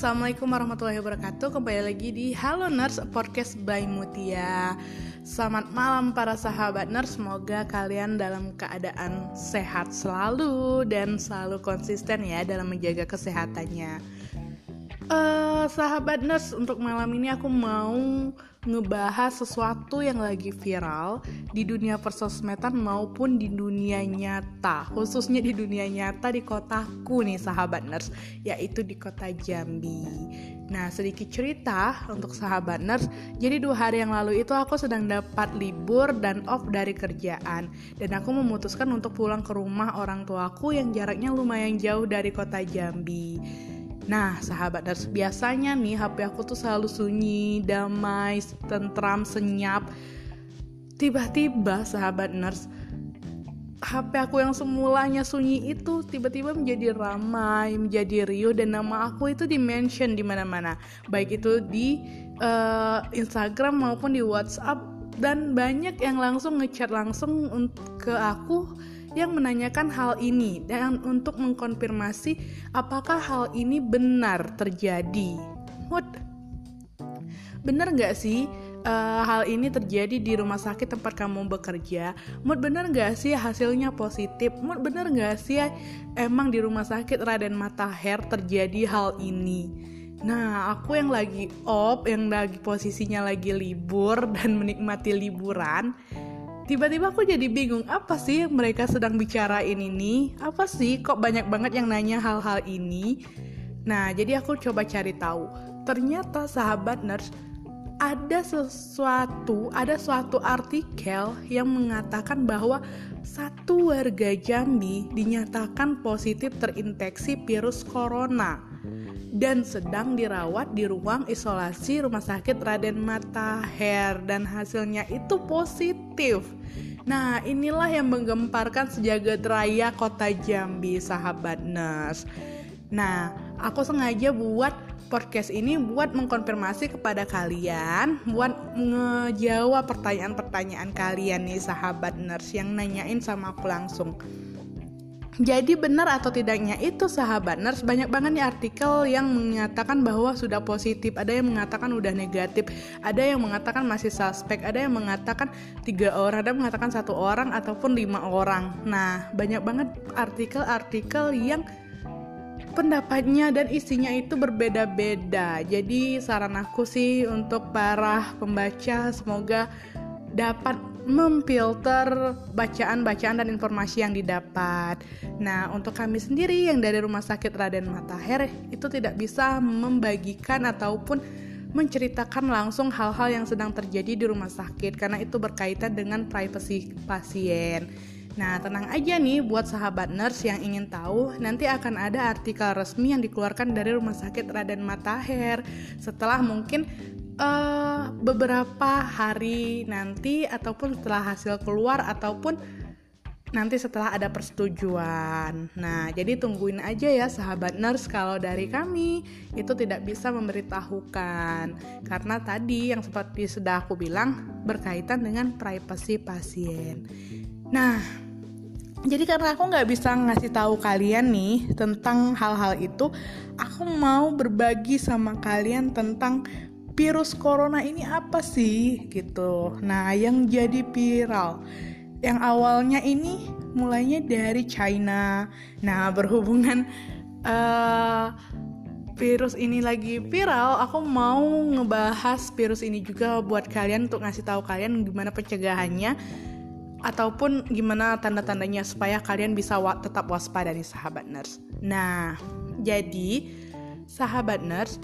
assalamualaikum warahmatullahi wabarakatuh. Kembali lagi di Halo Nurse Podcast by Mutia. Selamat malam para sahabat nurse. Semoga kalian dalam keadaan sehat selalu dan selalu konsisten ya dalam menjaga kesehatannya. Uh, sahabat nurse, untuk malam ini aku mau ngebahas sesuatu yang lagi viral di dunia persosmedan maupun di dunia nyata khususnya di dunia nyata di kotaku nih sahabat nurse yaitu di kota Jambi. Nah sedikit cerita untuk sahabat nurse. Jadi dua hari yang lalu itu aku sedang dapat libur dan off dari kerjaan. Dan aku memutuskan untuk pulang ke rumah orang tuaku yang jaraknya lumayan jauh dari kota Jambi Nah, sahabat nurse, biasanya nih HP aku tuh selalu sunyi, damai, tentram, senyap. Tiba-tiba sahabat nurse, HP aku yang semulanya sunyi itu tiba-tiba menjadi ramai, menjadi riuh dan nama aku itu di-mention di mana-mana. Baik itu di uh, Instagram maupun di WhatsApp dan banyak yang langsung ngechat langsung ke aku yang menanyakan hal ini dan untuk mengkonfirmasi apakah hal ini benar terjadi. What? Benar nggak sih uh, hal ini terjadi di rumah sakit tempat kamu bekerja? Mood bener nggak sih hasilnya positif? Mood bener nggak sih emang di rumah sakit Raden Matahir terjadi hal ini? Nah, aku yang lagi op, yang lagi posisinya lagi libur dan menikmati liburan, tiba-tiba aku jadi bingung apa sih mereka sedang bicarain ini? Apa sih kok banyak banget yang nanya hal-hal ini? Nah jadi aku coba cari tahu. Ternyata sahabat nurse ada sesuatu, ada suatu artikel yang mengatakan bahwa satu warga Jambi dinyatakan positif terinfeksi virus corona dan sedang dirawat di ruang isolasi Rumah Sakit Raden Matahir dan hasilnya itu positif. Nah, inilah yang menggemparkan sejagat raya kota Jambi, sahabat nurse. Nah, aku sengaja buat podcast ini buat mengkonfirmasi kepada kalian, buat ngejawab pertanyaan-pertanyaan kalian nih sahabat nurse yang nanyain sama aku langsung. Jadi benar atau tidaknya itu sahabat. Nurse banyak banget nih artikel yang mengatakan bahwa sudah positif, ada yang mengatakan udah negatif, ada yang mengatakan masih suspek, ada yang mengatakan tiga orang, ada yang mengatakan satu orang ataupun lima orang. Nah banyak banget artikel-artikel yang pendapatnya dan isinya itu berbeda-beda. Jadi saran aku sih untuk para pembaca semoga dapat memfilter bacaan-bacaan dan informasi yang didapat. Nah, untuk kami sendiri yang dari Rumah Sakit Raden Matahir itu tidak bisa membagikan ataupun menceritakan langsung hal-hal yang sedang terjadi di rumah sakit karena itu berkaitan dengan privasi pasien. Nah, tenang aja nih buat sahabat nurse yang ingin tahu, nanti akan ada artikel resmi yang dikeluarkan dari Rumah Sakit Raden Matahir setelah mungkin uh, beberapa hari nanti ataupun setelah hasil keluar ataupun nanti setelah ada persetujuan. Nah, jadi tungguin aja ya sahabat nurse kalau dari kami itu tidak bisa memberitahukan karena tadi yang seperti sudah aku bilang berkaitan dengan privasi pasien. Nah, jadi karena aku nggak bisa ngasih tahu kalian nih tentang hal-hal itu, aku mau berbagi sama kalian tentang virus corona ini apa sih gitu. Nah, yang jadi viral yang awalnya ini mulainya dari China. Nah, berhubungan uh, virus ini lagi viral, aku mau ngebahas virus ini juga buat kalian untuk ngasih tahu kalian gimana pencegahannya ataupun gimana tanda-tandanya supaya kalian bisa wa tetap waspada nih sahabat nurse. Nah, jadi sahabat nurse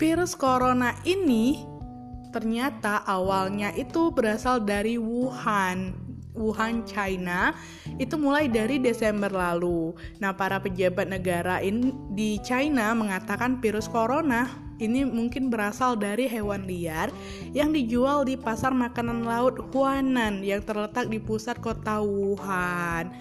Virus corona ini ternyata awalnya itu berasal dari Wuhan. Wuhan, China, itu mulai dari Desember lalu. Nah, para pejabat negara in, di China mengatakan virus corona ini mungkin berasal dari hewan liar yang dijual di pasar makanan laut Huanan yang terletak di pusat kota Wuhan.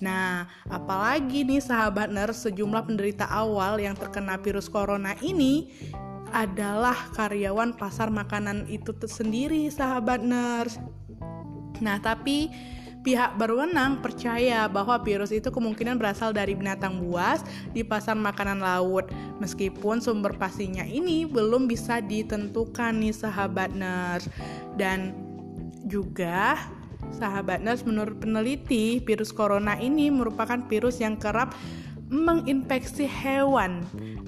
Nah, apalagi nih sahabat nurse sejumlah penderita awal yang terkena virus corona ini adalah karyawan pasar makanan itu sendiri sahabat nurse. Nah, tapi pihak berwenang percaya bahwa virus itu kemungkinan berasal dari binatang buas di pasar makanan laut. Meskipun sumber pastinya ini belum bisa ditentukan nih sahabat nurse. Dan juga sahabat nurse menurut peneliti virus corona ini merupakan virus yang kerap menginfeksi hewan.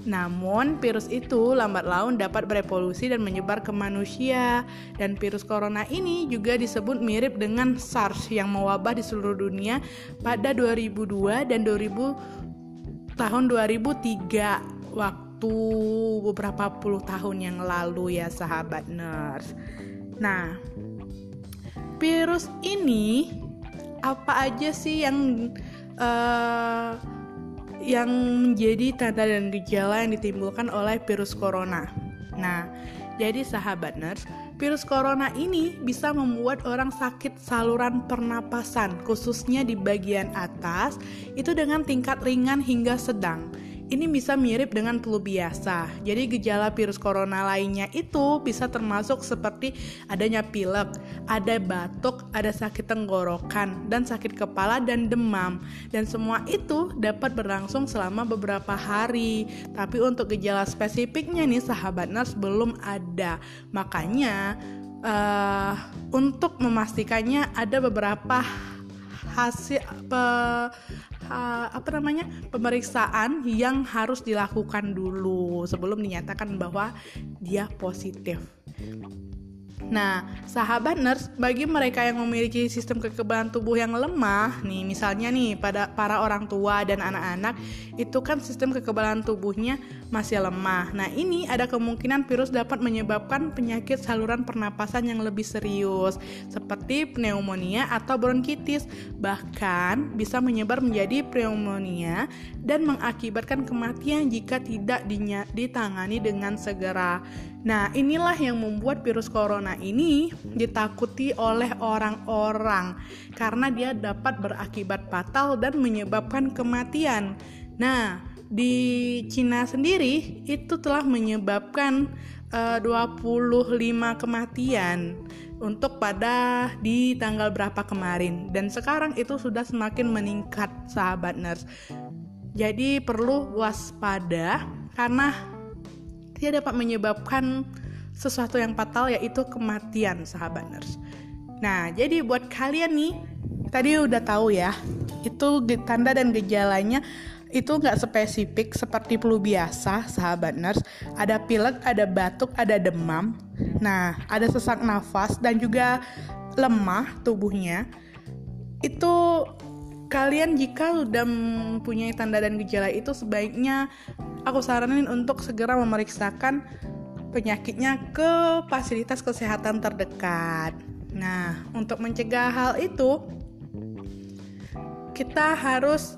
Namun, virus itu lambat laun dapat berevolusi dan menyebar ke manusia. Dan virus corona ini juga disebut mirip dengan SARS yang mewabah di seluruh dunia pada 2002 dan 2000 tahun 2003 waktu beberapa puluh tahun yang lalu ya sahabat nurse. Nah, virus ini apa aja sih yang uh, yang menjadi tanda dan gejala yang ditimbulkan oleh virus corona. Nah, jadi sahabat nurse, virus corona ini bisa membuat orang sakit saluran pernapasan, khususnya di bagian atas, itu dengan tingkat ringan hingga sedang. Ini bisa mirip dengan flu biasa. Jadi gejala virus corona lainnya itu bisa termasuk seperti adanya pilek, ada batuk, ada sakit tenggorokan, dan sakit kepala dan demam. Dan semua itu dapat berlangsung selama beberapa hari. Tapi untuk gejala spesifiknya nih sahabat nurse belum ada. Makanya uh, untuk memastikannya ada beberapa hasil pe, uh, apa namanya pemeriksaan yang harus dilakukan dulu sebelum dinyatakan bahwa dia positif. Nah, sahabat nurse, bagi mereka yang memiliki sistem kekebalan tubuh yang lemah, nih misalnya nih pada para orang tua dan anak-anak, itu kan sistem kekebalan tubuhnya masih lemah. Nah, ini ada kemungkinan virus dapat menyebabkan penyakit saluran pernapasan yang lebih serius, seperti pneumonia atau bronkitis, bahkan bisa menyebar menjadi pneumonia dan mengakibatkan kematian jika tidak ditangani dengan segera. Nah, inilah yang membuat virus corona ini ditakuti oleh orang-orang karena dia dapat berakibat fatal dan menyebabkan kematian. Nah, di Cina sendiri itu telah menyebabkan eh, uh, 25 kematian untuk pada di tanggal berapa kemarin dan sekarang itu sudah semakin meningkat sahabat nurse. Jadi perlu waspada karena dia dapat menyebabkan sesuatu yang fatal yaitu kematian sahabat nurse. Nah, jadi buat kalian nih, tadi udah tahu ya, itu tanda dan gejalanya itu nggak spesifik seperti flu biasa, sahabat nurse. Ada pilek, ada batuk, ada demam. Nah, ada sesak nafas dan juga lemah tubuhnya. Itu kalian jika sudah mempunyai tanda dan gejala itu sebaiknya aku saranin untuk segera memeriksakan penyakitnya ke fasilitas kesehatan terdekat. Nah, untuk mencegah hal itu, kita harus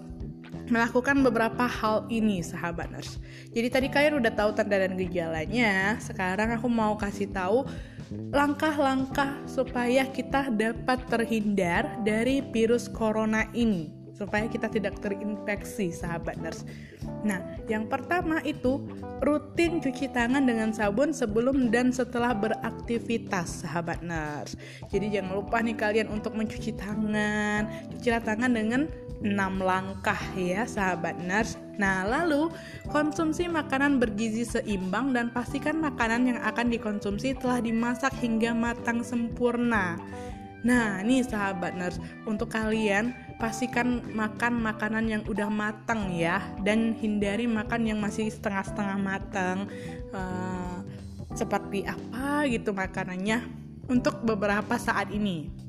melakukan beberapa hal ini, sahabat nurse. Jadi tadi kalian udah tahu tanda dan gejalanya, sekarang aku mau kasih tahu langkah-langkah supaya kita dapat terhindar dari virus corona ini supaya kita tidak terinfeksi sahabat nurse. Nah, yang pertama itu rutin cuci tangan dengan sabun sebelum dan setelah beraktivitas sahabat nurse. Jadi jangan lupa nih kalian untuk mencuci tangan. Cucilah tangan dengan 6 langkah ya sahabat nurse. Nah, lalu konsumsi makanan bergizi seimbang dan pastikan makanan yang akan dikonsumsi telah dimasak hingga matang sempurna. Nah, nih sahabat nurse, untuk kalian pastikan makan makanan yang udah matang ya dan hindari makan yang masih setengah-setengah matang uh, seperti apa gitu makanannya untuk beberapa saat ini.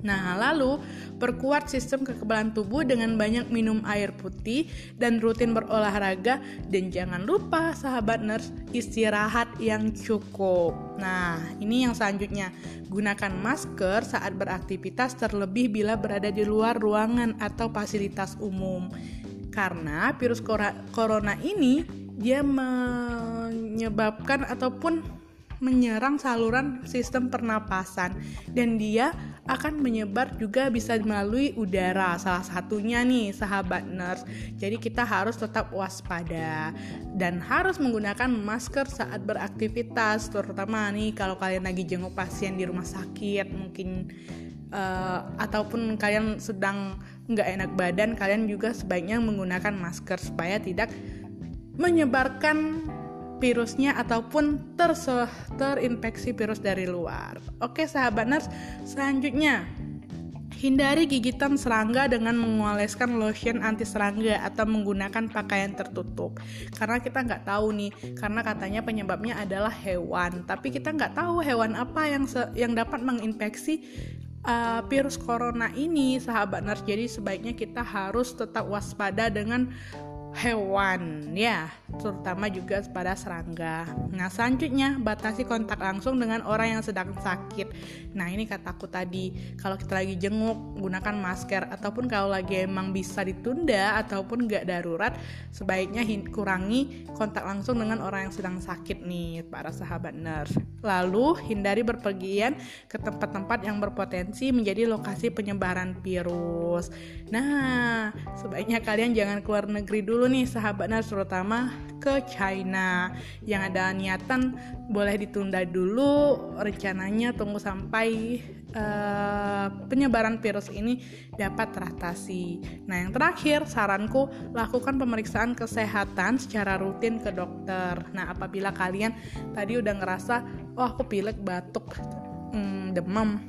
Nah, lalu perkuat sistem kekebalan tubuh dengan banyak minum air putih dan rutin berolahraga dan jangan lupa sahabat nurse istirahat yang cukup. Nah, ini yang selanjutnya. Gunakan masker saat beraktivitas terlebih bila berada di luar ruangan atau fasilitas umum. Karena virus corona ini dia menyebabkan ataupun menyerang saluran sistem pernapasan. Dan dia akan menyebar juga bisa melalui udara salah satunya nih sahabat nurse. Jadi kita harus tetap waspada dan harus menggunakan masker saat beraktivitas terutama nih kalau kalian lagi jenguk pasien di rumah sakit mungkin uh, ataupun kalian sedang nggak enak badan kalian juga sebaiknya menggunakan masker supaya tidak menyebarkan virusnya ataupun terse terinfeksi virus dari luar. Oke sahabat nurse, selanjutnya Hindari gigitan serangga dengan mengoleskan lotion anti serangga atau menggunakan pakaian tertutup. Karena kita nggak tahu nih, karena katanya penyebabnya adalah hewan. Tapi kita nggak tahu hewan apa yang yang dapat menginfeksi uh, virus corona ini, sahabat nurse. Jadi sebaiknya kita harus tetap waspada dengan hewan ya. Terutama juga pada serangga. Nah selanjutnya batasi kontak langsung dengan orang yang sedang sakit. Nah ini kataku tadi kalau kita lagi jenguk gunakan masker. Ataupun kalau lagi emang bisa ditunda ataupun nggak darurat sebaiknya kurangi kontak langsung dengan orang yang sedang sakit nih para sahabat nurse lalu hindari berpergian ke tempat-tempat yang berpotensi menjadi lokasi penyebaran virus. Nah sebaiknya kalian jangan keluar negeri dulu dulu nih sahabat Nas terutama ke China yang ada niatan boleh ditunda dulu rencananya tunggu sampai uh, penyebaran virus ini dapat teratasi. Nah yang terakhir saranku lakukan pemeriksaan kesehatan secara rutin ke dokter. Nah apabila kalian tadi udah ngerasa oh aku pilek batuk hmm, demam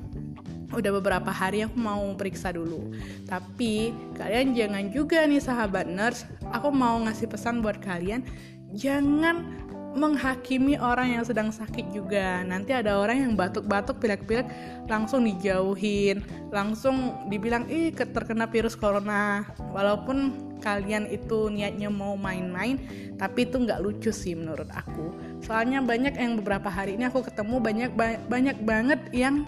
udah beberapa hari aku mau periksa dulu. Tapi kalian jangan juga nih sahabat nurse. Aku mau ngasih pesan buat kalian. Jangan menghakimi orang yang sedang sakit juga. Nanti ada orang yang batuk-batuk pilek-pilek langsung dijauhin. Langsung dibilang ih terkena virus corona. Walaupun kalian itu niatnya mau main-main tapi itu nggak lucu sih menurut aku. Soalnya banyak yang beberapa hari ini aku ketemu banyak banyak banget yang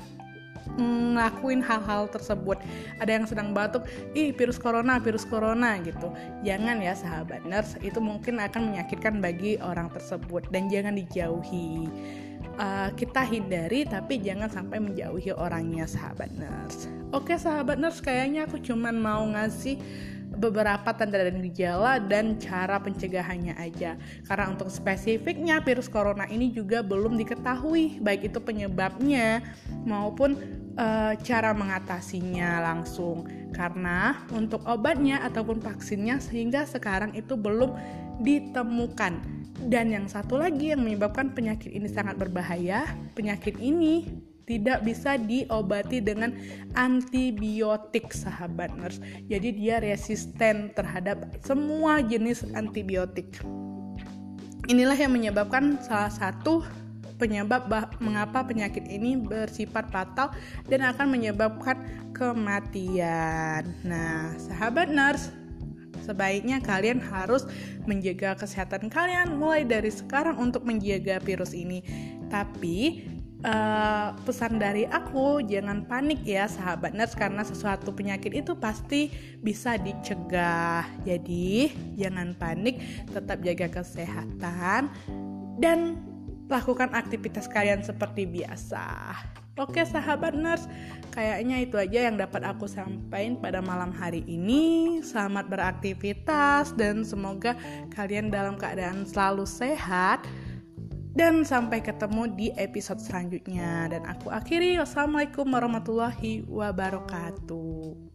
ngelakuin hal-hal tersebut. Ada yang sedang batuk ih virus corona virus corona gitu. Jangan ya sahabat nurse. Itu mungkin akan menyakitkan bagi orang tersebut. Dan jangan dijauhi. Uh, kita hindari tapi jangan sampai menjauhi orangnya sahabat nurse. Oke sahabat nurse kayaknya aku cuman mau ngasih beberapa tanda dan gejala dan cara pencegahannya aja. Karena untuk spesifiknya virus corona ini juga belum diketahui baik itu penyebabnya maupun e, cara mengatasinya langsung. Karena untuk obatnya ataupun vaksinnya sehingga sekarang itu belum ditemukan. Dan yang satu lagi yang menyebabkan penyakit ini sangat berbahaya, penyakit ini tidak bisa diobati dengan antibiotik sahabat nurse. Jadi dia resisten terhadap semua jenis antibiotik. Inilah yang menyebabkan salah satu penyebab mengapa penyakit ini bersifat fatal dan akan menyebabkan kematian. Nah, sahabat nurse, sebaiknya kalian harus menjaga kesehatan kalian mulai dari sekarang untuk menjaga virus ini. Tapi uh, pesan dari aku jangan panik ya sahabat nurse karena sesuatu penyakit itu pasti bisa dicegah. Jadi jangan panik tetap jaga kesehatan dan lakukan aktivitas kalian seperti biasa. Oke sahabat nurse, kayaknya itu aja yang dapat aku sampaikan pada malam hari ini. Selamat beraktivitas dan semoga kalian dalam keadaan selalu sehat dan sampai ketemu di episode selanjutnya. Dan aku akhiri. Wassalamualaikum warahmatullahi wabarakatuh